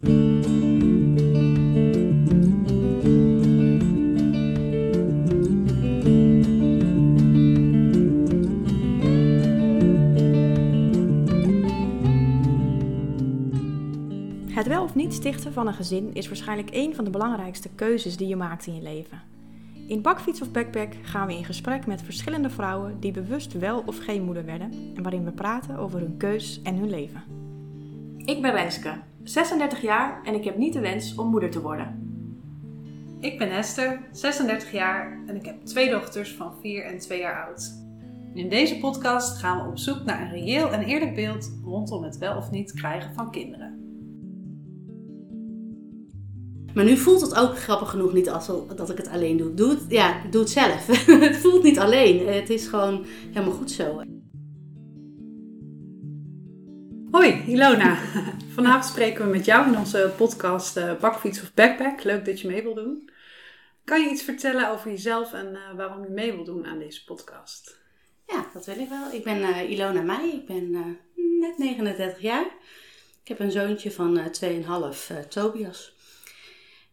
Het wel of niet stichten van een gezin is waarschijnlijk een van de belangrijkste keuzes die je maakt in je leven. In Bakfiets of Backpack gaan we in gesprek met verschillende vrouwen die bewust wel of geen moeder werden en waarin we praten over hun keus en hun leven. Ik ben Renske, 36 jaar en ik heb niet de wens om moeder te worden. Ik ben Esther, 36 jaar en ik heb twee dochters van 4 en 2 jaar oud. In deze podcast gaan we op zoek naar een reëel en eerlijk beeld rondom het wel of niet krijgen van kinderen. Maar nu voelt het ook grappig genoeg niet als dat ik het alleen doe. Doe het, ja, doe het zelf. het voelt niet alleen. Het is gewoon helemaal goed zo. Hoi, Ilona. Vanavond spreken we met jou in onze podcast uh, Bakfiets of Backpack. Leuk dat je mee wil doen. Kan je iets vertellen over jezelf en uh, waarom je mee wil doen aan deze podcast? Ja, dat wil ik wel. Ik ben uh, Ilona Meij. Ik ben net 39 jaar. Ik heb een zoontje van 2,5, Tobias.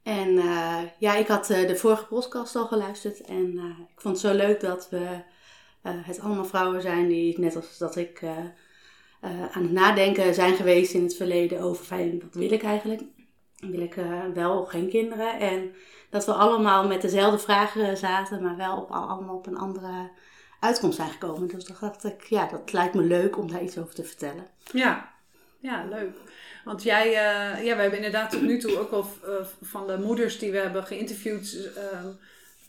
En ja, ik had de vorige podcast al geluisterd en ik vond het zo leuk dat we het allemaal vrouwen zijn die, net als dat ik, aan het nadenken zijn geweest in het verleden over wat wil ik eigenlijk? Wil ik wel of geen kinderen? En dat we allemaal met dezelfde vragen zaten, maar wel op, allemaal op een andere uitkomst zijn gekomen. Dus dan dacht ik, ja, dat lijkt me leuk om daar iets over te vertellen. Ja, ja leuk. Want jij, uh, ja, we hebben inderdaad tot nu toe ook uh, van de moeders die we hebben geïnterviewd,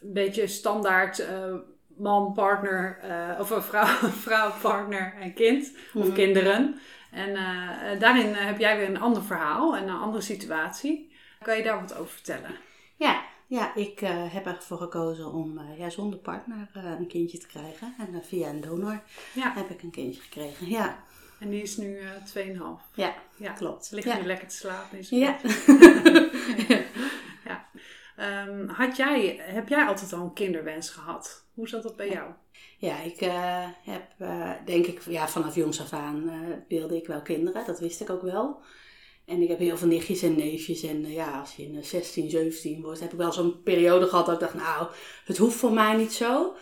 een beetje standaard man, partner, of een vrouw, vrouw, partner en kind, of mm. kinderen. En daarin heb jij weer een ander verhaal en een andere situatie. Kan je daar wat over vertellen? Ja, ja ik heb ervoor gekozen om ja, zonder partner een kindje te krijgen. En via een donor ja. heb ik een kindje gekregen. Ja. En die is nu uh, 2,5. Ja, ja, klopt. Ligt ja. nu lekker te slapen. Is ja. Um, had jij, heb jij altijd al een kinderwens gehad? Hoe zat dat bij jou? Ja, ik uh, heb uh, denk ik ja, vanaf jongs af aan uh, wilde ik wel kinderen. Dat wist ik ook wel. En ik heb heel veel nichtjes en neefjes. En ja, als je in 16, 17 wordt, heb ik wel zo'n periode gehad dat ik dacht, nou, het hoeft voor mij niet zo.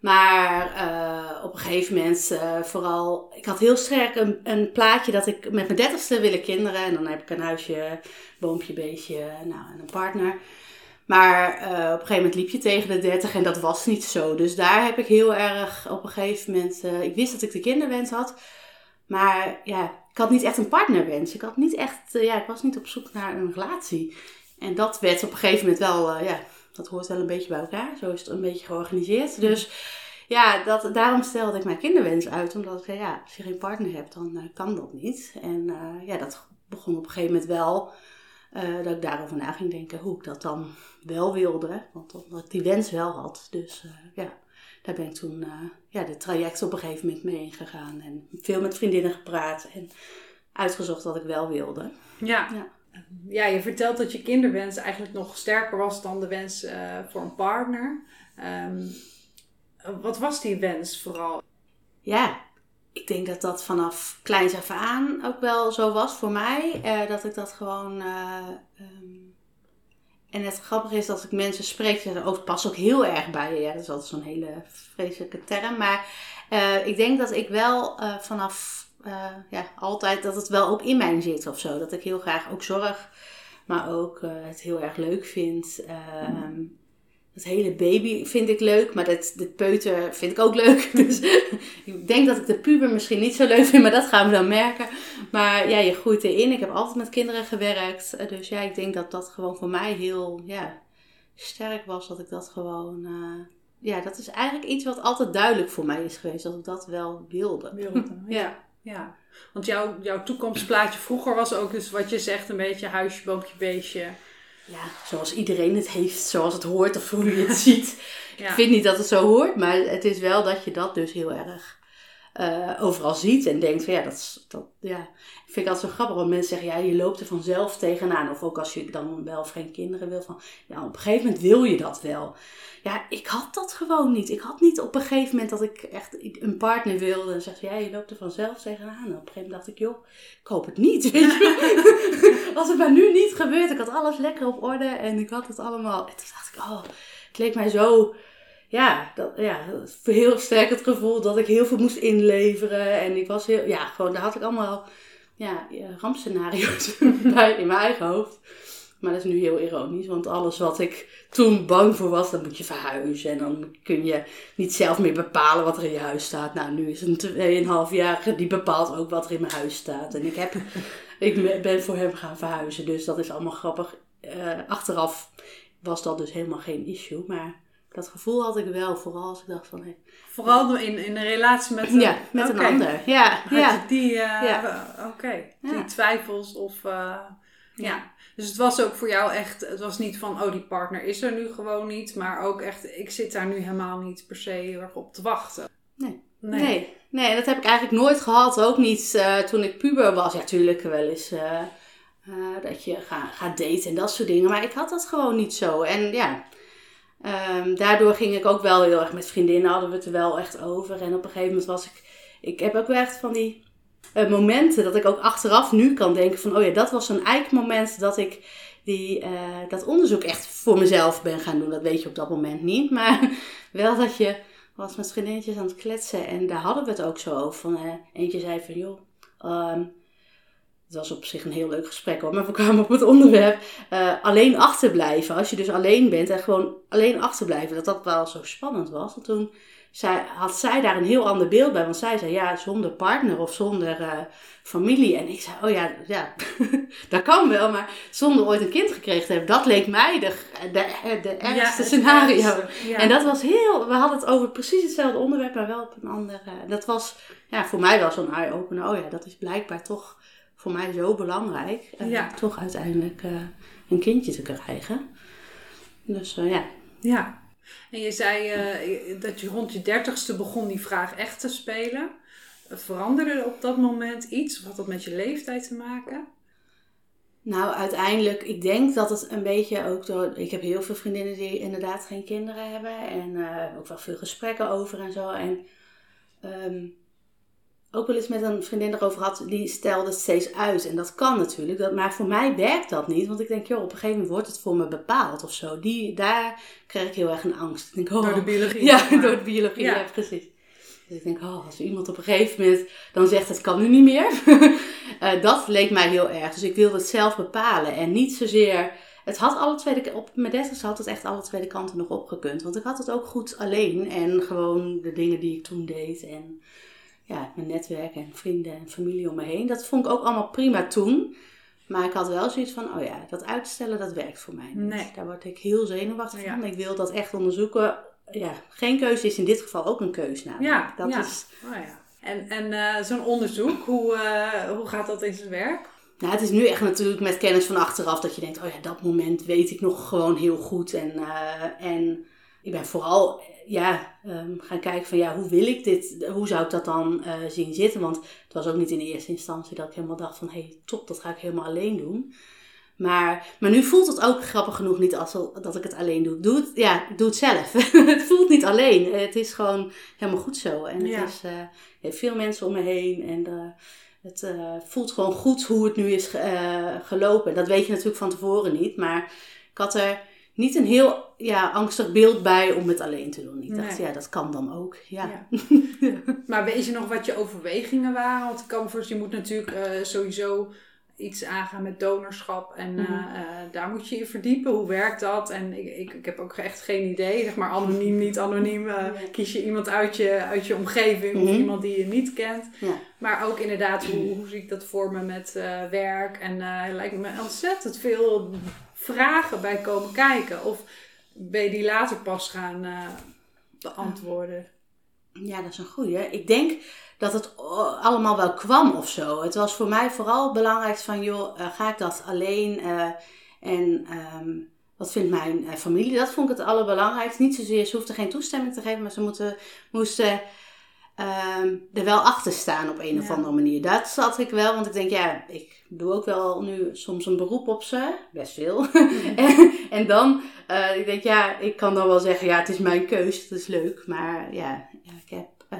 Maar uh, op een gegeven moment, uh, vooral, ik had heel sterk een, een, plaatje dat ik met mijn dertigste wil ik kinderen. En dan heb ik een huisje, boompje, beestje, nou, en een partner. Maar uh, op een gegeven moment liep je tegen de dertig en dat was niet zo. Dus daar heb ik heel erg op een gegeven moment, ik wist dat ik de kinderwens had. Maar ja, ik had niet echt een partnerwens. Ik had niet echt, ja, ik was niet op zoek naar een relatie. En dat werd op een gegeven moment wel, ja, dat hoort wel een beetje bij elkaar. Zo is het een beetje georganiseerd. Dus ja, dat, daarom stelde ik mijn kinderwens uit. Omdat ik zei, ja, als je geen partner hebt, dan kan dat niet. En ja, dat begon op een gegeven moment wel... Uh, dat ik daarover na ging denken hoe ik dat dan wel wilde. Want omdat ik die wens wel had. Dus ja, daar ben ik toen ja, de traject op een gegeven moment mee ingegaan. En veel met vriendinnen gepraat. En uitgezocht wat ik wel wilde. Ja. ja ja, je vertelt dat je kinderwens eigenlijk nog sterker was dan de wens uh, voor een partner. Um, wat was die wens vooral? Ja, ik denk dat dat vanaf kleins af aan ook wel zo was voor mij. Uh, dat ik dat gewoon. Uh, um, en het grappige is dat ik mensen spreek, zeggen, oh, past ook heel erg bij je. Ja, dat is altijd zo'n hele vreselijke term. Maar ik denk dat ik wel vanaf ja, altijd dat het wel ook in mij zit of zo. Dat ik heel graag ook zorg, maar ook het heel erg leuk vind. Uh, het hele baby vind ik leuk, maar dat, de peuter vind ik ook leuk. Dus ik denk dat ik de puber misschien niet zo leuk vind, maar dat gaan we dan merken. Maar ja, je groeit erin. Ik heb altijd met kinderen gewerkt. Eh, dus ja, ik denk dat dat gewoon voor mij heel ja, sterk was. Dat ik dat gewoon ja, dat is eigenlijk iets wat altijd duidelijk voor mij is geweest. Dat ik dat wel wilde. wilde ja. Ja, want jouw, jouw toekomstplaatje vroeger was ook dus wat je zegt, een beetje huisje, boompje, beestje. Ja, zoals iedereen het heeft, zoals het hoort of hoe je het ziet. Ik vind niet dat het zo hoort, maar het is wel dat je dat dus heel erg uh, overal ziet en denkt van ja, dat, dat ja. Ik vind het altijd zo grappig, want mensen zeggen ja, je loopt er vanzelf tegenaan. Of ook als je dan wel of geen kinderen wil, van ja, op een gegeven moment wil je dat wel. Ja, ik had dat gewoon niet. Ik had niet op een gegeven moment dat ik echt een partner wilde en zeg ja, je loopt er vanzelf tegenaan. En op een gegeven moment dacht ik, joh, ik hoop het niet. Weet je? als het maar nu niet gebeurt. Ik had alles lekker op orde en ik had het allemaal. En toen dacht ik, oh, het leek mij zo. Ja, dat, ja, heel sterk het gevoel dat ik heel veel moest inleveren. En ik was heel, ja, gewoon, daar had ik allemaal ja, rampscenario's bij in mijn eigen hoofd. Maar dat is nu heel ironisch, want alles wat ik toen bang voor was, dan moet je verhuizen. En dan kun je niet zelf meer bepalen wat er in je huis staat. Nou, nu is een 2,5 jaar die bepaalt ook wat er in mijn huis staat. En ik, heb, ik ben voor hem gaan verhuizen, dus dat is allemaal grappig. Uh, achteraf was dat dus helemaal geen issue, maar dat gevoel had ik wel, vooral als ik dacht van... Hey, Vooral in, in een relatie met een, ja, met een ander. Ja, ja. die, uh, ja. oké, die twijfels of... Uh, ja. Dus het was ook voor jou echt, het was niet van, oh die partner is er nu gewoon niet, maar ook echt, ik zit daar nu helemaal niet per se heel erg op te wachten. Nee. Nee. nee. dat heb ik eigenlijk nooit gehad. Ook niet uh, toen ik puber was. Ja, tuurlijk wel eens uh, uh, dat je gaat ga daten en dat soort dingen. Maar ik had dat gewoon niet zo. En ja, um, daardoor ging ik ook wel heel erg met vriendinnen, hadden we het er wel echt over. En op een gegeven moment was ik, ik heb ook wel echt van die momenten dat ik ook achteraf nu kan denken van, oh ja, dat was zo'n eikmoment dat ik die, dat onderzoek echt voor mezelf ben gaan doen. Dat weet je op dat moment niet, maar wel dat je was met vriendinnetjes aan het kletsen en daar hadden we het ook zo over. Van, uh, eentje zei van, joh, um, het was op zich een heel leuk gesprek hoor, maar we kwamen op het onderwerp uh, alleen achterblijven. Als je dus alleen bent en gewoon alleen achterblijven, dat dat wel zo spannend was. En toen zij, had zij daar een heel ander beeld bij. Want zij zei, ja, zonder partner of zonder uh, familie. En ik zei, oh ja, ja dat kan wel. Maar zonder ooit een kind gekregen te hebben, dat leek mij de, de, de ergste ja, scenario. Ja. En dat was heel, we hadden het over precies hetzelfde onderwerp, maar wel op een andere. Dat was ja, voor mij wel zo'n eye-opener. Oh ja, dat is blijkbaar toch voor mij zo belangrijk. Uh, toch uiteindelijk uh, een kindje te krijgen. Dus ja. Ja, en je zei uh, dat je rond je dertigste begon die vraag echt te spelen. Veranderde op dat moment iets? Of had dat met je leeftijd te maken? Nou, uiteindelijk, ik denk dat het een beetje ook. Ik heb heel veel vriendinnen die inderdaad geen kinderen hebben. En uh, ook wel veel gesprekken over en zo. En um, ook wel eens met een vriendin erover had, die stelde steeds uit. En dat kan natuurlijk, dat, maar voor mij werkt dat niet. Want ik denk, joh, op een gegeven moment wordt het voor me bepaald of zo. Die, daar krijg ik heel erg een angst. Ik denk, oh, door de biologie. Ja, door de biologie, ja. precies. Dus ik denk, oh, als iemand op een gegeven moment dan zegt, het kan nu niet meer. uh, dat leek mij heel erg. Dus ik wilde het zelf bepalen. En niet zozeer... Het had alle tweede, op mijn dertigste had het echt alle tweede kanten nog opgekund. Want ik had het ook goed alleen. En gewoon de dingen die ik toen deed. En ja, mijn netwerk en vrienden en familie om me heen. Dat vond ik ook allemaal prima toen. Maar ik had wel zoiets van, oh ja, dat uitstellen, dat werkt voor mij niet. Nee. Daar word ik heel zenuwachtig van. Ik wil dat echt onderzoeken. Ja, geen keuze is in dit geval ook een keuze namelijk. Ja, dat ja. Is... Oh, ja. En, en uh, zo'n onderzoek, hoe, uh, hoe gaat dat in zijn werk? Nou, het is nu echt natuurlijk met kennis van achteraf dat je denkt, oh ja, dat moment weet ik nog gewoon heel goed. En, uh, en ik ben vooral ja, um, gaan kijken van ja, hoe wil ik dit, hoe zou ik dat dan uh, zien zitten? Want het was ook niet in de eerste instantie dat ik helemaal dacht van hé, hey, top, dat ga ik helemaal alleen doen. Maar, maar nu voelt het ook grappig genoeg niet als dat ik het alleen doe. Doe het, ja, doe het zelf. het voelt niet alleen. Het is gewoon helemaal goed zo. En het ja. is, uh, heeft veel mensen om me heen. En uh, het uh, voelt gewoon goed hoe het nu is gelopen. Dat weet je natuurlijk van tevoren niet. Maar ik had er niet een heel ja, angstig beeld bij om het alleen te doen. Ik dacht, ja, dat kan dan ook. Ja. ja. maar weet je nog wat je overwegingen waren? Want ik kan me je moet natuurlijk uh, sowieso iets aangaan met donorschap. En mm -hmm. uh, daar moet je je verdiepen. Hoe werkt dat? En ik, ik, ik heb ook echt geen idee. Zeg maar anoniem, niet anoniem. Uh, kies je iemand uit je, uit je omgeving mm -hmm. of mhm. iemand die je niet kent. Ja. Maar ook inderdaad, hoe, hoe zie ik dat voor me met werk? En het lijkt me ontzettend veel vragen bij komen kijken? Of ben je die later pas gaan uh, beantwoorden? Ja, dat is een goeie. Ik denk dat het allemaal wel kwam of zo. Het was voor mij vooral belangrijk van, joh, uh, ga ik dat alleen? En um, wat vindt mijn familie? Dat vond ik het allerbelangrijkste. Niet zozeer, ze hoefden geen toestemming te geven, maar ze moeten, moesten um, er wel achter staan op een ja. of andere manier. Dat zat ik wel, want ik denk, ja, ik doe ook wel nu soms een beroep op ze, best veel. en, en, dan, uh, ik denk, ja, ik kan dan wel zeggen, ja, het is mijn keuze, het is leuk. Maar ja, ik heb uh,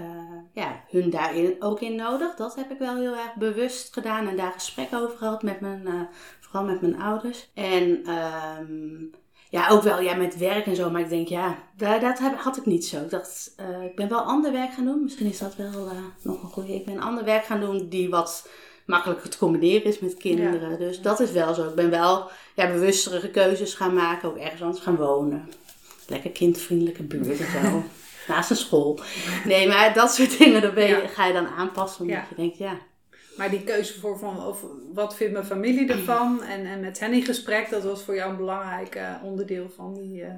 ja, hun daarin ook in nodig. Dat heb ik wel heel erg bewust gedaan en daar gesprek over gehad met mijn, uh, vooral met mijn ouders. En ehm, ja, ook wel ja, met werk en zo. Maar ik denk, ja, dat, dat heb, had ik niet zo. Ik dacht, eh, ik ben wel ander werk gaan doen. Misschien is dat wel eh, nog een goede. Ik ben ander werk gaan doen die wat makkelijker te combineren is met kinderen. Dus dat is wel zo. Ik ben wel ja, bewustere keuzes gaan maken. Ook ergens anders gaan wonen. Lekker kindvriendelijke buurt en zo. Naast een school. Nee, maar dat soort dingen, dan ben je, Ja. ga je dan aanpassen. Omdat Ja. je denkt, ja. Maar die keuze voor van, of, wat vindt mijn familie ervan? En, en met hen in gesprek, dat was voor jou een belangrijk eh, onderdeel van die eh,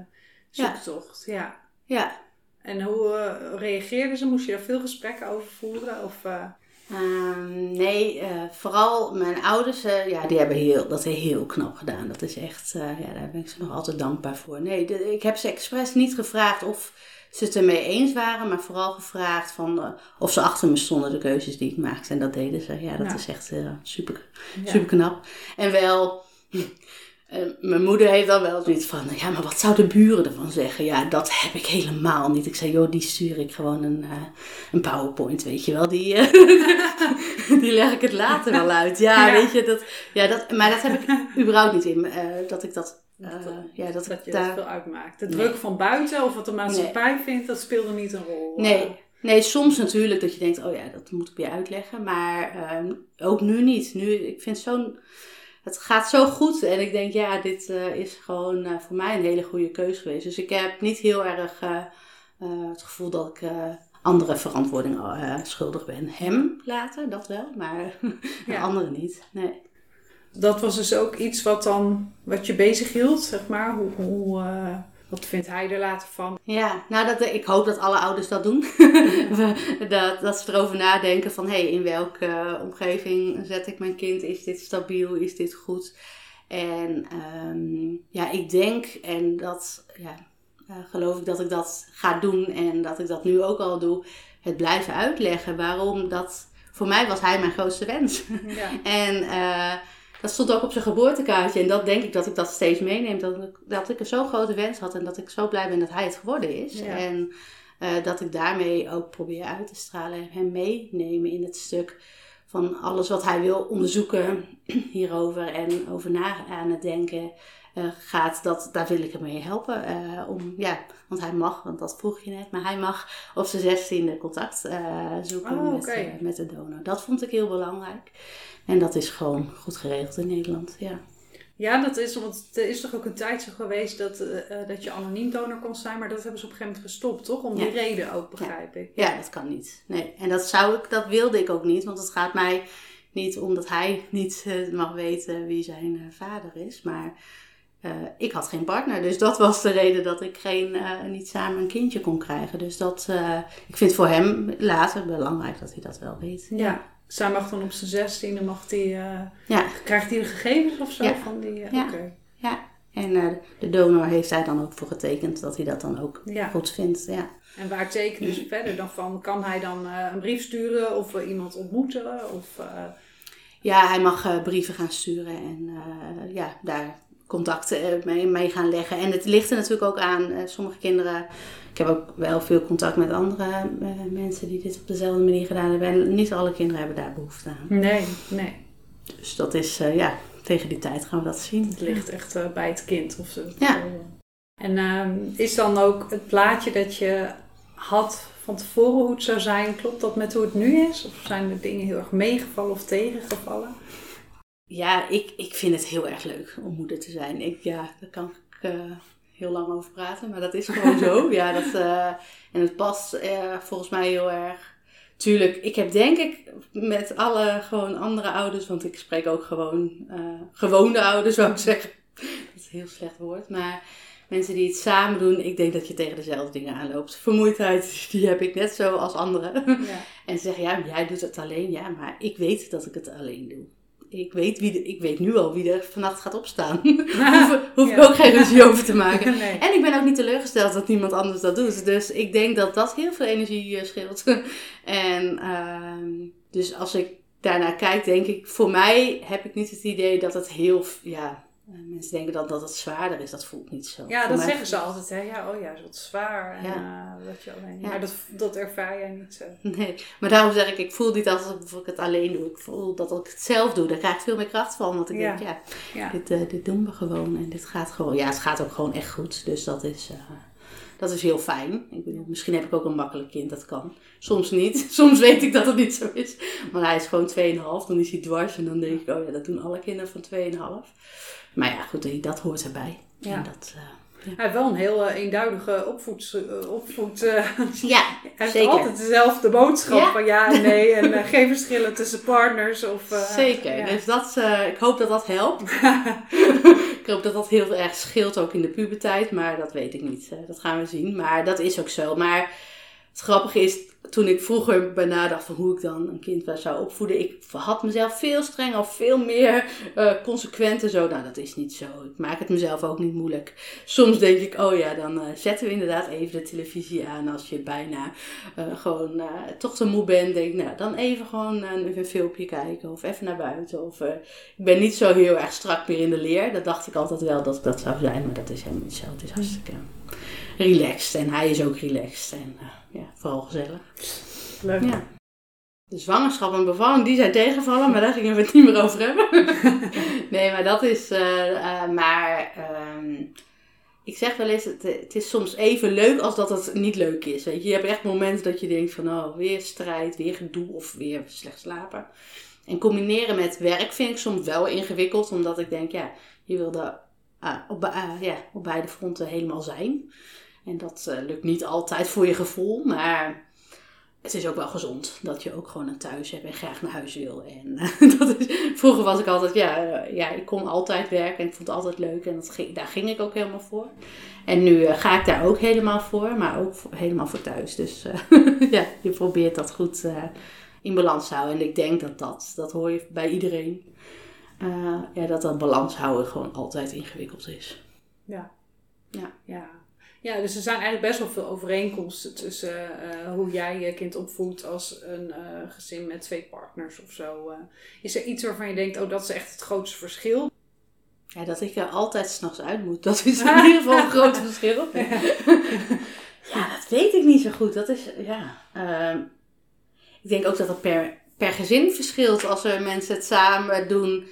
zoektocht. Ja. Ja, En hoe eh, reageerden ze? Moest je daar veel gesprekken over voeren? Of, eh, Ehm, nee, vooral mijn ouders, ja, die hebben heel, dat heel knap gedaan. Dat is echt, ja, daar ben ik ze nog altijd dankbaar voor. Nee, de- ik heb ze expres niet gevraagd of ze het ermee eens waren, maar vooral gevraagd van, eh, of ze achter me stonden, de keuzes die ik maakte. En dat deden ze. Ja, dat Ja. is echt eh, super, super knap. En wel, eh, mijn moeder heeft dan wel zoiets van, ja, maar wat zouden de buren ervan zeggen? Ja, dat heb ik helemaal niet. Ik zei, joh, die stuur ik gewoon een, een PowerPoint, weet je wel. Die, die leg ik het later wel uit. Ja, Ja. weet je, dat, ja, dat, maar dat heb ik überhaupt niet in, dat ik dat, eh, ja, dat, dat je daar... dat veel uitmaakt. De Nee. druk van buiten of wat de maatschappij vindt, dat speelde niet een rol. Nee. Nee, soms natuurlijk dat je denkt, oh ja, dat moet ik weer uitleggen. Maar ehm, ook nu niet. Nu, ik vind zo'n... Het gaat zo goed. En ik denk, ja, dit eh, is gewoon eh, voor mij een hele goede keus geweest. Dus ik heb niet heel erg eh, eh, het gevoel dat ik eh, andere verantwoording eh, schuldig ben. Hem later, dat wel. Maar de Ja. anderen niet. Nee. Dat was dus ook iets wat dan, wat je bezig hield, zeg maar. Hoe, hoe, eh, wat vindt hij er later van? Ja, nou dat, ik hoop dat alle ouders dat doen. dat, dat ze erover nadenken van, hé, hey, in welke eh, omgeving zet ik mijn kind? Is dit stabiel? Is dit goed? En ehm, ja, ik denk en dat, ja, eh, geloof ik dat ik dat ga doen en dat ik dat nu ook al doe. Het blijven uitleggen waarom dat, voor mij was hij mijn grootste wens. Ja. En eh, dat stond ook op zijn geboortekaartje. En dat denk ik dat ik dat steeds meeneem. Dat ik, dat ik een zo'n grote wens had. En dat ik zo blij ben dat hij het geworden is. Ja. En eh, dat ik daarmee ook probeer uit te stralen. En hem meenemen in het stuk van alles wat hij wil onderzoeken hierover. En over na aan het denken eh, gaat. Dat, daar wil ik hem mee helpen. eh, om, ja, want hij mag, want dat vroeg je net. Maar hij mag op zijn zestiende contact eh, zoeken Oh, met, de donor. Dat vond ik heel belangrijk. En dat is gewoon goed geregeld in Nederland. Ja, Ja, dat is, want er is toch ook een tijd zo geweest dat, dat je anoniem donor kon zijn, maar dat hebben ze op een gegeven moment gestopt, toch? Om die Ja. reden ook, begrijp ik. ja dat kan niet. Nee. En dat, zou ik, dat wilde ik ook niet. Want het gaat mij niet om dat hij niet mag weten wie zijn vader is. Maar eh, ik had geen partner. Dus dat was de reden dat ik geen, eh, niet samen een kindje kon krijgen. Dus dat, eh, ik vind voor hem later belangrijk dat hij dat wel weet. Ja. Zij mag dan op zijn zestiende, mag die, Ja, krijgt hij de gegevens of zo Ja. van die... Ja. Ja. En de donor heeft hij dan ook voor getekend dat hij dat dan ook Ja. goed vindt. Ja. En waar tekenen ze verder dan van? Kan hij dan een brief sturen of iemand ontmoeten? Of, Ja, hij mag brieven gaan sturen en ja, daar contacten mee, mee gaan leggen. En het ligt er natuurlijk ook aan, eh, sommige kinderen... Ik heb ook wel veel contact met andere eh, mensen die dit op dezelfde manier gedaan hebben. En niet alle kinderen hebben daar behoefte aan. nee, nee. Dus dat is, eh, ja, tegen die tijd gaan we dat zien. Het ligt echt bij het kind. Of ze, Ja. En ehm, is dan ook het plaatje dat je had van tevoren hoe het zou zijn, klopt dat met hoe het nu is? Of zijn er dingen heel erg meegevallen of tegengevallen? Ja, ik, ik vind het heel erg leuk om moeder te zijn. Ik, ja, daar kan ik eh, heel lang over praten, maar dat is gewoon zo. Ja, dat, eh, en het past eh, volgens mij heel erg. Tuurlijk, ik heb denk ik met alle gewoon andere ouders, want ik spreek ook gewoon gewone ouders, zou ik zeggen. Dat is een heel slecht woord, maar mensen die het samen doen, ik denk dat je tegen dezelfde dingen aanloopt. Vermoeidheid, die heb ik net zo als anderen. Ja. En ze zeggen, ja, jij doet het alleen. Ja, maar ik weet dat ik het alleen doe. Ik weet, wie de, ik weet nu al wie er vannacht gaat opstaan. hoef hoef ik Ja. ook geen ruzie over te maken. Nee. En ik ben ook niet teleurgesteld dat niemand anders dat doet. Dus ik denk dat dat heel veel energie eh, scheelt. en ehm, dus als ik daarnaar kijk, denk ik, voor mij heb ik niet het idee dat het heel, ja, mensen denken dan dat het zwaarder is. Dat voelt niet zo. Ja, Voor dat zeggen ze altijd. Hè? Ja, oh ja, is wat zwaar. En, Ja. eh, dat je alleen... Ja. Maar dat, dat ervaar jij niet zo. Nee, maar daarom zeg ik, ik voel niet alsof ik het alleen doe. Ik voel dat als ik het zelf doe, daar krijg ik veel meer kracht van. Want ik Ja. denk, ja, Ja. dit, eh, dit doen we gewoon. En dit gaat gewoon, ja, het gaat ook gewoon echt goed. Dus dat is, eh, dat is heel fijn. Ik bedoel, misschien heb ik ook een makkelijk kind, dat kan. Soms niet. Soms weet ik dat het niet zo is. Maar hij is gewoon 2,5, dan is hij dwars. En dan denk ik, oh ja, dat doen alle kinderen van 2,5. Maar ja, goed, dat hoort erbij. Ja. En dat, eh, Hij heeft wel een heel eh, eenduidige opvoed... eh, opvoed eh, ja, hij heeft zeker. altijd dezelfde boodschap Ja. van ja en nee. En geen verschillen tussen partners. Of, Zeker. ja. Dus dat, ik hoop dat dat helpt. Ik hoop dat dat heel erg scheelt ook in de puberteit, maar dat weet ik niet. Eh, dat gaan we zien. Maar dat is ook zo. Maar het grappige is, toen ik vroeger bij nadacht van hoe ik dan een kind zou opvoeden, ik had mezelf veel strenger veel meer eh consequent en zo. Nou, dat is niet zo. Ik maak het mezelf ook niet moeilijk. Soms denk ik, oh ja, dan eh, zetten we inderdaad even de televisie aan als je bijna eh, gewoon toch te moe bent. Denk, nou, dan even gewoon een filmpje kijken of even naar buiten. Of, ik ben niet zo heel erg strak meer in de leer. Dat dacht ik altijd wel dat ik dat zou zijn, maar dat is helemaal niet zo. Het is hartstikke relaxed en hij is ook relaxed en eh, ja, vooral gezellig. Leuk. Ja. De zwangerschap en bevalling, die zijn tegenvallen, maar daar gingen we het niet meer over hebben. nee, maar dat is, eh, eh, maar ehm, ik zeg wel eens, het, het is soms even leuk als dat het niet leuk is. Weet je? je hebt echt momenten dat je denkt van, oh, weer strijd, weer gedoe of weer slecht slapen. En combineren met werk vind ik soms wel ingewikkeld, omdat ik denk, ja, je wil daar ah, op, ah, op beide fronten helemaal zijn. En dat eh, lukt niet altijd voor je gevoel, maar het is ook wel gezond dat je ook gewoon een thuis hebt en graag naar huis wil. En dat is, vroeger was ik altijd, ja, eh, ja, ik kon altijd werken en ik vond het altijd leuk en dat ging, daar ging ik ook helemaal voor. En nu eh, ga ik daar ook helemaal voor, maar ook helemaal voor thuis. Dus eh, ja, je probeert dat goed eh, in balans te houden. En ik denk dat dat, dat hoor je bij iedereen, eh, ja, dat dat balans houden gewoon altijd ingewikkeld is. Ja. Ja. ja. Ja, dus er zijn eigenlijk best wel veel overeenkomsten tussen eh, hoe jij je kind opvoedt als een eh, gezin met twee partners of zo. is er iets waarvan je denkt, oh dat is echt het grootste verschil? Ja, dat ik er altijd s'nachts uit moet, dat is in ieder geval een groot verschil. Ja, dat weet ik niet zo goed. Dat is, ja. ehm, ik denk ook dat dat per, per gezin verschilt als er mensen het samen doen.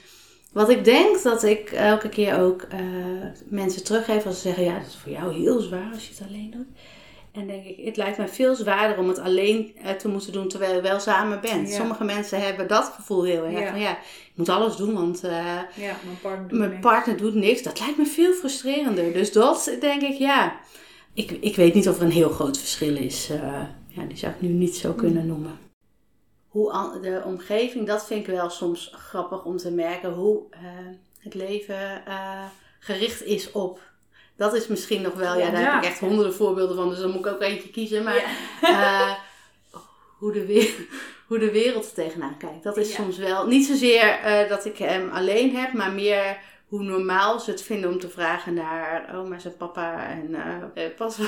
Wat ik denk dat ik elke keer ook eh, mensen teruggeef als ze zeggen: Ja, dat is voor jou heel zwaar als je het alleen doet. En denk ik, het lijkt mij veel zwaarder om het alleen eh, te moeten doen terwijl je wel samen bent. Ja. Sommige mensen hebben dat gevoel heel erg. Ja. Van ja, ik moet alles doen, want eh, Ja, mijn partner doet mijn niks. partner doet niks. Dat lijkt me veel frustrerender. Dus dat denk ik, ja. Ik, ik weet niet of er een heel groot verschil is. Eh, ja, die zou ik nu niet zo kunnen noemen. Hoe de omgeving, dat vind ik wel soms grappig om te merken. Hoe eh, het leven eh, gericht is op. Dat is misschien nog wel, ja, daar Ja. heb ik echt honderden voorbeelden van. Dus dan moet ik ook eentje kiezen. Maar eh, hoe, de wereld, hoe de wereld er tegenaan kijkt. Dat is Ja. soms wel niet zozeer dat ik hem alleen heb, maar meer hoe normaal ze het vinden om te vragen naar oma's en papa. En pas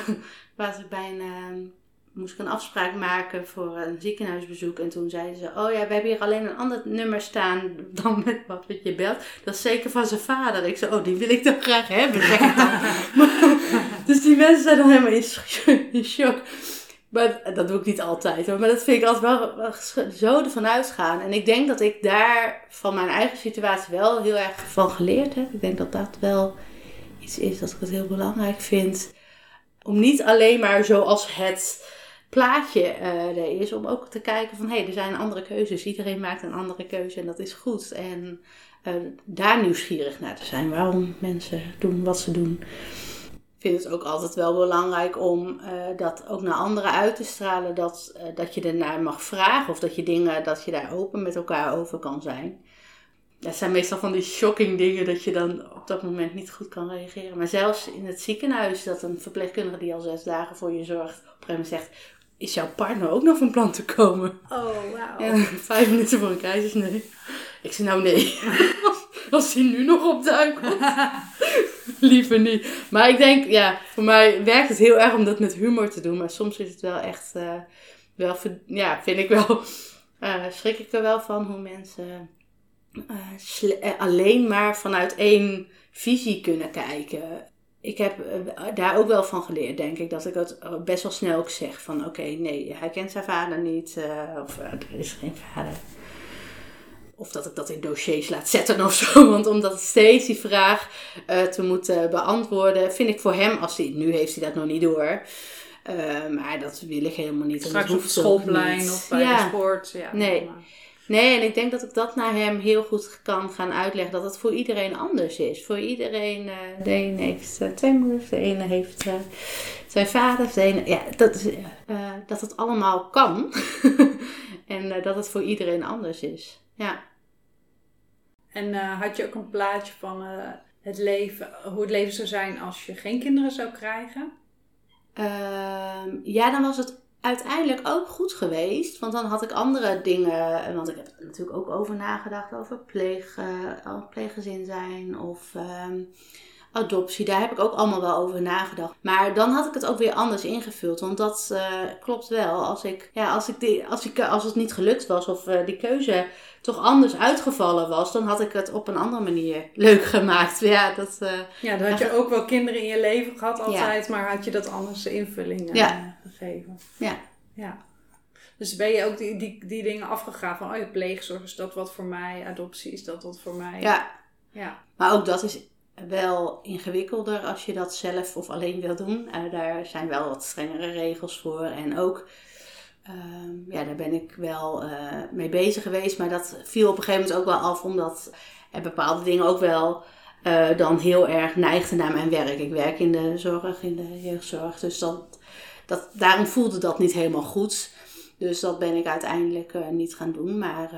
was ik bij een, moest ik een afspraak maken voor een ziekenhuisbezoek. En toen zeiden ze, oh ja, we hebben hier alleen een ander nummer staan dan met wat je belt. Dat is zeker van zijn vader. Ik zei, oh, die wil ik toch graag hebben, zeg ik dan. Maar- dus die mensen zijn dan helemaal in, shock. Maar dat doe ik niet altijd hoor. Maar dat vind ik altijd wel, wel zo ervan uitgaan. En ik denk dat ik daar van mijn eigen situatie wel heel erg van geleerd heb. Ik denk dat dat wel iets is dat ik het heel belangrijk vind. Om niet alleen maar zoals het plaatje eh, er is. Om ook te kijken van hé, hey, er zijn andere keuzes. Iedereen maakt een andere keuze en dat is goed. En eh, daar nieuwsgierig naar te zijn. Waarom mensen doen wat ze doen. Ik vind het ook altijd wel belangrijk om eh, dat ook naar anderen uit te stralen. Dat, dat je ernaar mag vragen of dat je dingen, dat je daar open met elkaar over kan zijn. Dat zijn meestal van die shocking dingen dat je dan op dat moment niet goed kan reageren. Maar zelfs in het ziekenhuis, dat een verpleegkundige die al zes dagen voor je zorgt, op een gegeven moment zegt: Is jouw partner ook nog van plan te komen? Oh, wauw. Vijf minuten voor een keizersnee. Ik zei: Nou, nee. Als hij nu nog op de komt. Liever niet. Maar ik denk, ja, voor mij werkt het heel erg om dat met humor te doen. Maar soms is het wel echt, eh, wel, ja, vind ik wel, eh, schrik ik er wel van hoe mensen eh, alleen maar vanuit één visie kunnen kijken. Ik heb eh, daar ook wel van geleerd, denk ik, dat ik het eh, best wel snel ook zeg van oké, nee, hij kent zijn vader niet uh, of er is geen vader. Of dat ik dat in dossiers laat zetten of zo. Want om dat steeds die vraag te moeten beantwoorden, vind ik voor hem, als hij, nu heeft hij dat nog niet door. maar dat wil ik helemaal niet. Straks op schoolplein of bij de sport. Ja, nee. Nee, en ik denk dat ik dat naar hem heel goed kan gaan uitleggen. Dat het voor iedereen anders is. Voor iedereen, uh, de ene heeft uh, twee moeders, de ene heeft uh, twee vaders. De ene, ja, dat, dat het allemaal kan. en dat het voor iedereen anders is. Ja. En had je ook een plaatje van het leven, hoe het leven zou zijn als je geen kinderen zou krijgen? Ehm, ja, dan was het uiteindelijk ook goed geweest. Want dan had ik andere dingen. Want ik heb er natuurlijk ook over nagedacht. Over pleeg, uh, pleeggezin zijn of ehm, adoptie. Daar heb ik ook allemaal wel over nagedacht. Maar dan had ik het ook weer anders ingevuld. Want dat uh, klopt wel. Als, ik, ja, als, ik die, als, ik, als het niet gelukt was of uh, die keuze toch anders uitgevallen was, dan had ik het op een andere manier leuk gemaakt. Ja, dat, uh, ja dan had je ook wel kinderen in je leven gehad altijd, maar had je dat anders invulling ja. gegeven. Ja. ja. Dus ben je ook die, die, die dingen afgegaan van, oh je pleegzorg, is dat wat voor mij? Adoptie, is dat wat voor mij? Ja. ja. Maar ook dat is wel ingewikkelder als je dat zelf of alleen wil doen. Uh, daar zijn wel wat strengere regels voor. En ook, uh, ja, daar ben ik wel uh, mee bezig geweest. Maar dat viel op een gegeven moment ook wel af, omdat er bepaalde dingen ook wel uh, dan heel erg neigden naar mijn werk. Ik werk in de zorg, in de jeugdzorg. Dus dat, dat, daarom voelde dat niet helemaal goed. Dus dat ben ik uiteindelijk niet gaan doen. Maar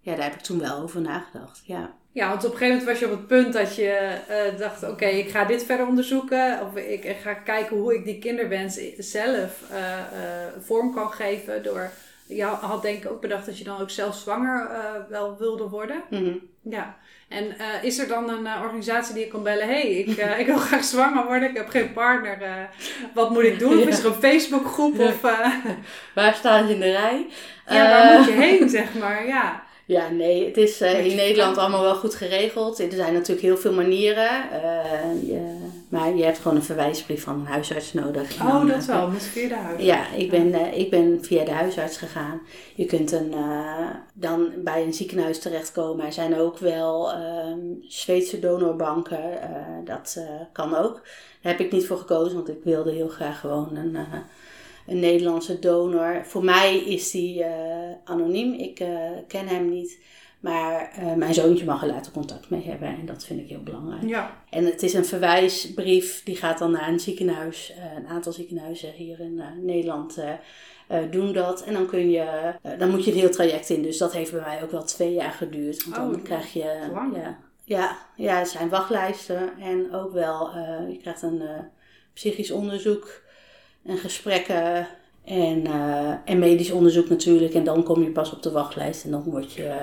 ja, daar heb ik toen wel over nagedacht. Ja. Ja, want op een gegeven moment was je op het punt dat je uh, dacht: oké, ik ga dit verder onderzoeken. Of ik, ga kijken hoe ik die kinderwens zelf uh, uh, vorm kan geven. Door, je had denk ik ook bedacht dat je dan ook zelf zwanger wel wilde worden. Mm Ja. En is er dan een organisatie die je kan bellen? hey, ik, ik wil graag zwanger worden. Ik heb geen partner. wat moet ik doen? Of is er een Facebookgroep? Of, Waar sta je in de rij? Ja, waar moet je heen, zeg maar? Ja. Ja, nee, het is uh, in Nederland allemaal wel goed geregeld. Er zijn natuurlijk heel veel manieren. Uh, je, maar je hebt gewoon een verwijsbrief van een huisarts nodig. Oh, dat wel, met via de huisarts. Ja, ik ben, uh, ik ben via de huisarts gegaan. Je kunt een, dan bij een ziekenhuis terechtkomen. Er zijn ook wel ehm, Zweedse donorbanken. dat kan ook. Daar heb ik niet voor gekozen, want ik wilde heel graag gewoon een een Nederlandse donor. Voor mij is die uh, anoniem. Ik uh, ken hem niet. Maar uh, mijn zoontje mag er later contact mee hebben. En dat vind ik heel belangrijk. Ja. En het is een verwijsbrief. Die gaat dan naar een ziekenhuis. een aantal ziekenhuizen hier in Nederland doen dat. En dan kun je... dan moet je een heel traject in. Dus dat heeft bij mij ook wel twee jaar geduurd. Want dan oh, krijg je... Ja, ja, ja, er zijn wachtlijsten. En ook wel... je krijgt een psychisch onderzoek en gesprekken en, uh, en medisch onderzoek natuurlijk. En dan kom je pas op de wachtlijst en dan word je. Uh,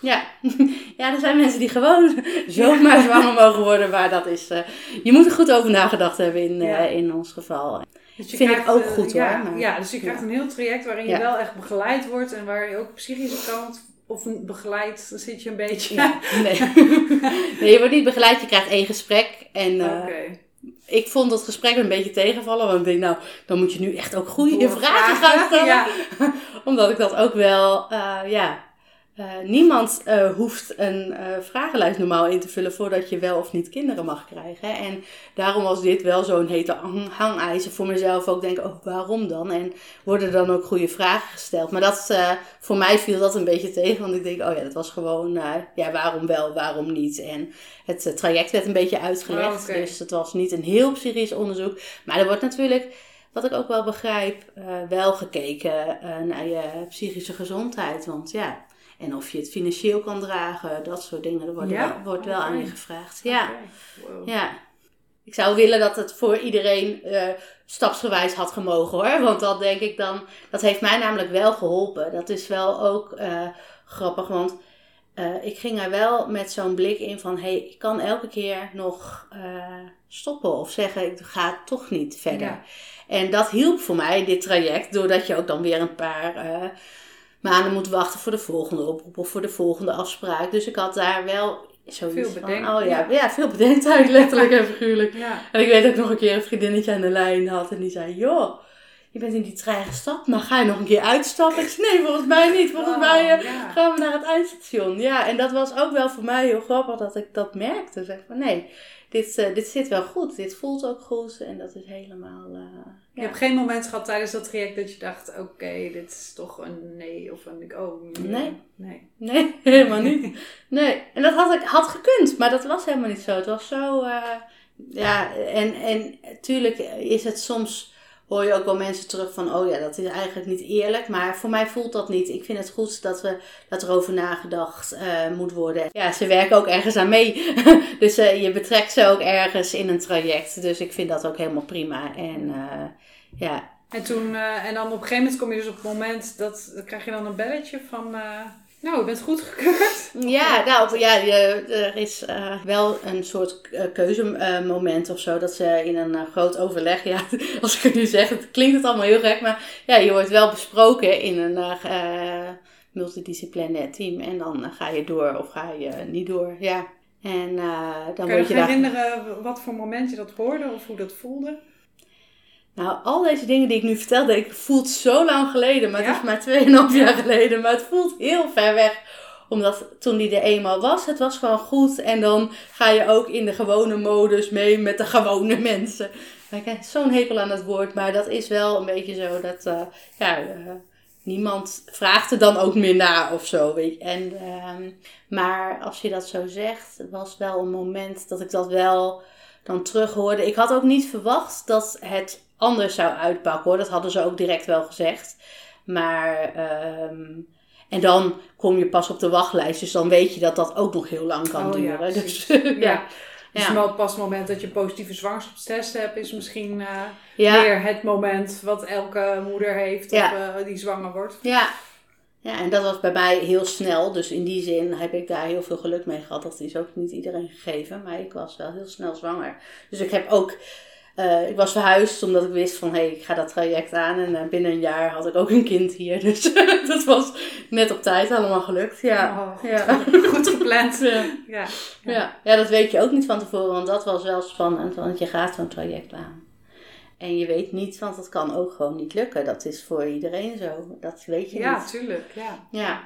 ja. ja, er zijn mensen die gewoon zomaar zwanger mogen worden, maar dat is. Uh, je moet er goed over nagedacht hebben in, ja. in ons geval. Dus je vind krijgt, ik ook goed ja, hoor. Maar, ja, dus je krijgt een heel traject waarin je wel echt begeleid wordt en waar je ook psychische kant of begeleid, dan zit je een beetje. nee. nee, je wordt niet begeleid, je krijgt één gesprek. En, okay ik vond dat gesprek een beetje tegenvallen. Want ik denk, nou, dan moet je nu echt ook goede vragen gaan stellen. Ja. Omdat ik dat ook wel, uh, ja, uh, niemand uh, hoeft een uh, vragenlijst normaal in te vullen voordat je wel of niet kinderen mag krijgen. En daarom was dit wel zo'n hete hangijzer voor mezelf ook. Denk, oh, waarom dan? En worden dan ook goede vragen gesteld? Maar dat, voor mij viel dat een beetje tegen. Want ik denk, oh ja, dat was gewoon, ja, waarom wel, waarom niet? En het traject werd een beetje uitgelegd. Oh, okay. Dus het was niet een heel psychisch onderzoek. Maar er wordt natuurlijk wat ik ook wel begrijp, uh, wel gekeken uh, naar je psychische gezondheid. Want ja, en of je het financieel kan dragen, dat soort dingen. Er wordt, ja? wel, wordt wel okay. aan je gevraagd. Ja. Okay. Wow. ja. Ik zou willen dat het voor iedereen uh, stapsgewijs had gemogen hoor. Want dat denk ik dan, dat heeft mij namelijk wel geholpen. Dat is wel ook uh, grappig, want uh, ik ging er wel met zo'n blik in van... hé, hey, ik kan elke keer nog stoppen of zeggen, ik ga toch niet verder. Ja. En dat hielp voor mij, dit traject, doordat je ook dan weer een paar maanden moet wachten voor de volgende oproep of voor de volgende afspraak. Dus ik had daar wel zoiets Veel van, bedenk- oh ja, ja. veel bedenktijd, letterlijk en figuurlijk. Ja. En ik weet ook nog een keer een vriendinnetje aan de lijn had en die zei, joh, je bent in die trein gestapt, maar ga je nog een keer uitstappen? Ik zei, nee, volgens mij niet. Volgens Oh, mij eh, ja. gaan we naar het eindstation. Ja, en dat was ook wel voor mij heel grappig dat ik dat merkte. Zeg van, nee, dit, eh, dit zit wel goed. Dit voelt ook goed en dat is helemaal... eh, Je ja. hebt geen moment gehad tijdens dat traject dat je dacht, oké, dit is toch een nee of een oh. Nee. Nee. Nee, helemaal niet. Nee, en dat had ik had gekund, maar dat was helemaal niet zo. Het was zo, eh, ja, en, en tuurlijk is het soms, hoor je ook wel mensen terug van, oh ja, dat is eigenlijk niet eerlijk. Maar voor mij voelt dat niet. Ik vind het goed dat, we, dat er over nagedacht eh, moet worden. Ja, ze werken ook ergens aan mee. dus eh, je betrekt ze ook ergens in een traject. Dus ik vind dat ook helemaal prima. En eh, ja, En toen, en dan op een gegeven moment kom je dus op het moment dat, krijg je dan een belletje van, nou, je bent goedgekeurd. Ja, nou ja, je, er is eh, wel een soort uh, keuzemoment of zo. Dat ze in een eh, groot overleg, ja, als ik het nu zeg, het klinkt het allemaal heel gek. Maar ja, je wordt wel besproken in een uh, multidisciplinair team. En dan ga je door of ga je niet door, ja. En dan kan word je je je herinneren wat voor moment je dat hoorde of hoe dat voelde? Nou, al deze dingen die ik nu vertelde, ik voelt zo lang geleden, maar ja? het is maar 2,5 jaar geleden. Maar het voelt heel ver weg. Omdat toen die er eenmaal was, het was gewoon goed. En dan ga je ook in de gewone modus mee met de gewone mensen. Ik heb zo'n hekel aan het woord, maar dat is wel een beetje zo dat, uh, ja, uh, niemand vraagt er dan ook meer naar of zo, weet je. En, uh, maar als je dat zo zegt, het was wel een moment dat ik dat wel dan terug hoorde. Ik had ook niet verwacht dat het anders zou uitpakken hoor. Dat hadden ze ook direct wel gezegd. Maar, um, en dan kom je pas op de wachtlijst. Dus dan weet je dat dat ook nog heel lang kan oh, duren. Ja, dus, ja. ja. Dus ja. pas het moment dat je positieve zwangerschapstest hebt, is misschien uh, ja. meer het moment wat elke moeder heeft of, uh, die zwanger wordt. Ja. ja, en dat was bij mij heel snel. Dus in die zin heb ik daar heel veel geluk mee gehad. Dat is ook niet iedereen gegeven. Maar ik was wel heel snel zwanger. Dus ik heb ook uh, ik was verhuisd omdat ik wist van hé, hey, ik ga dat traject aan. En uh, binnen een jaar had ik ook een kind hier. Dus dat was net op tijd allemaal gelukt. Ja, oh, goed, ja. goed gepland. ja. Ja. Ja. dat weet je ook niet van tevoren. Want dat was wel spannend. Want je gaat zo'n traject aan. En je weet niet, want het kan ook gewoon niet lukken. Dat is voor iedereen zo. Dat weet je ja, niet. tuurlijk. Ja, Ja.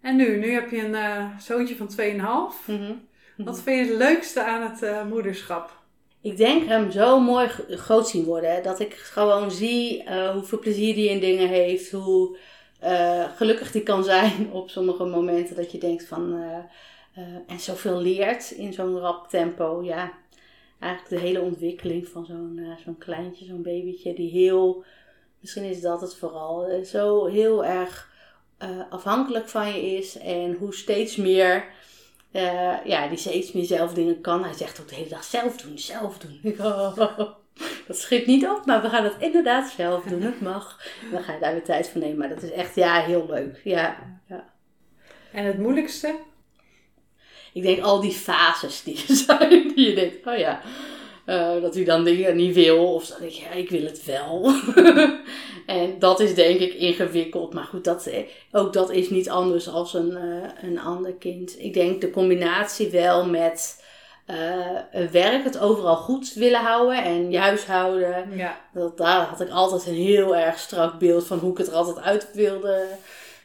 En nu? Nu heb je een uh, zoontje van 2,5. Mm -hmm. Wat vind je het leukste aan het moederschap? Ik denk hem zo mooi groot zien worden. Dat ik gewoon zie uh, hoeveel plezier die in dingen heeft. Hoe uh, gelukkig die kan zijn op sommige momenten. Dat je denkt van... Uh, en zoveel leert in zo'n rap tempo. Ja, eigenlijk de hele ontwikkeling van zo'n zo'n kleintje, zo'n babytje. Die heel... Misschien is dat het vooral. Zo heel erg afhankelijk van je is. En hoe steeds meer... Uh, ja, die steeds meer zelf dingen kan. Hij zegt ook de hele dag zelf doen, zelf doen. Oh, dat schiet niet op, maar we gaan het inderdaad zelf doen. Het mag. En dan ga je daar weer tijd voor nemen. Maar dat is echt, ja, heel leuk. Ja, ja. En het moeilijkste? Ik denk al die fases die er zijn. Die je denkt, oh ja. Uh, dat hij dan dingen niet wil. Of dan denk je, ja, ik wil het wel. en dat is denk ik ingewikkeld. Maar goed, dat, ook dat is niet anders als een, uh, een ander kind. Ik denk de combinatie wel met uh, werk, het overal goed willen houden en je huishouden. Ja. Dat, daar had ik altijd een heel erg strak beeld van hoe ik het er altijd uit wilde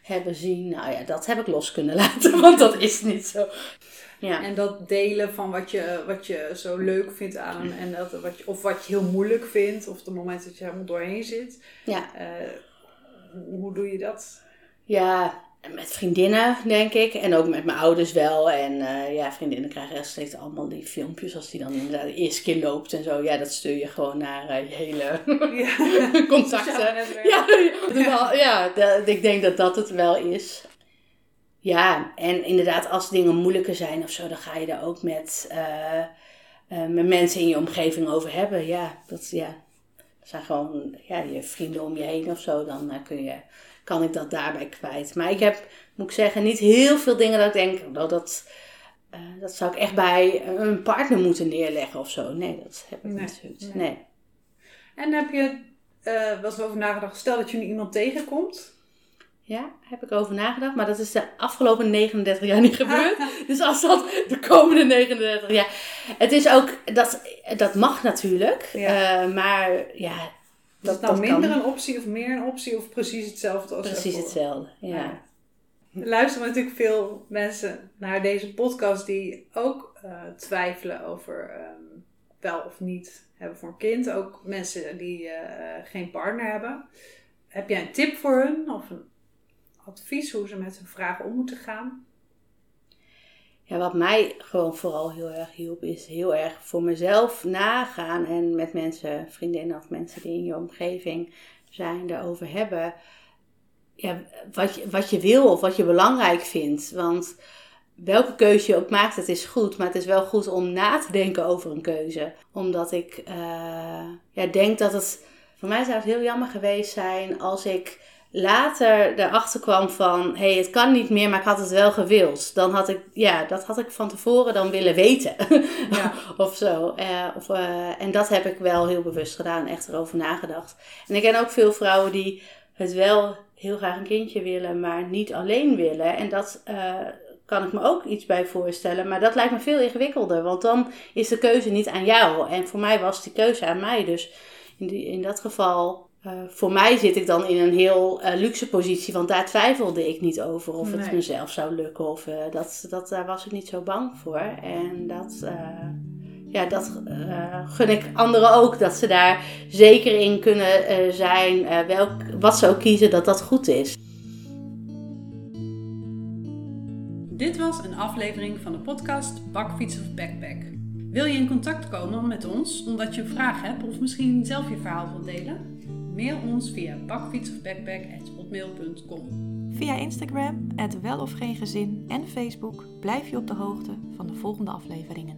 hebben zien. Nou ja, dat heb ik los kunnen laten, want dat is niet zo. Ja. En dat delen van wat je, wat je zo leuk vindt aan en dat, wat je, of wat je heel moeilijk vindt, of de moment dat je helemaal doorheen zit. Ja. Uh, hoe doe je dat? Ja, met vriendinnen denk ik. En ook met mijn ouders wel. En uh, ja, vriendinnen krijgen steeds allemaal die filmpjes als die dan inderdaad de eerste keer loopt en zo. Ja, dat stuur je gewoon naar uh, je hele ja. contacten. Ja, ja, ik denk dat dat het wel is. Ja, en inderdaad, als dingen moeilijker zijn of zo, dan ga je daar ook met, uh, uh, met mensen in je omgeving over hebben. Ja, dat, ja, dat zijn gewoon ja, je vrienden om je heen of zo. Dan uh, kun je, kan ik dat daarbij kwijt. Maar ik heb, moet ik zeggen, niet heel veel dingen dat ik denk, nou, dat, dat zou ik echt bij een partner moeten neerleggen of zo. Nee, dat heb ik nee, niet zoiets. Nee. Nee. En heb je wel eens over nagedacht, stel dat je nu iemand tegenkomt Ja, heb ik over nagedacht. Maar dat is de afgelopen 39 jaar niet gebeurd. dus als dat de komende 39 jaar. Het is ook, dat, dat mag natuurlijk. Ja. eh, maar ja. Is het nou minder een optie of meer een optie of precies hetzelfde als Precies ervoor? hetzelfde. Ja. Ja. Er luisteren natuurlijk veel mensen naar deze podcast die ook eh, twijfelen over ehm, wel of niet hebben voor een kind. Ook mensen die eh, geen partner hebben. Heb jij een tip voor hun of een advies hoe ze met hun vragen om moeten gaan? Ja, wat mij gewoon vooral heel erg hielp, is heel erg voor mezelf nagaan en met mensen, vriendinnen of mensen die in je omgeving zijn, daarover hebben. Ja, wat, je, wat je wil of wat je belangrijk vindt. Want welke keuze je ook maakt, het is goed. Maar het is wel goed om na te denken over een keuze. Omdat ik eh, ja, denk dat het. Voor mij zou heel jammer geweest zijn als ik later erachter kwam van... hé, hey, het kan niet meer, maar ik had het wel gewild. Dan had ik, ja, dat had ik van tevoren dan willen weten. Ja. of zo. Eh, of, eh, en dat heb ik wel heel bewust gedaan, echt erover nagedacht. En ik ken ook veel vrouwen die het wel heel graag een kindje willen, maar niet alleen willen. En dat eh, kan ik me ook iets bij voorstellen. Maar dat lijkt me veel ingewikkelder, want dan is de keuze niet aan jou. En voor mij was die keuze aan mij. Dus in, die, in dat geval, eh, voor mij zit ik dan in een heel eh, luxe positie, want daar twijfelde ik niet over of het mezelf zou lukken. Of, eh, dat, dat, daar was ik niet zo bang voor. En dat, eh, ja, dat eh, gun ik anderen ook, dat ze daar zeker in kunnen eh, zijn, eh, welk, wat ze ook kiezen, dat dat goed is. Dit was een aflevering van de podcast Bakfiets of Backpack. Wil je in contact komen met ons omdat je een vraag hebt of misschien zelf je verhaal wilt delen? Mail ons via bakfietsofbackpack.hotmail.com Via Instagram, het wel of geen gezin en Facebook blijf je op de hoogte van de volgende afleveringen.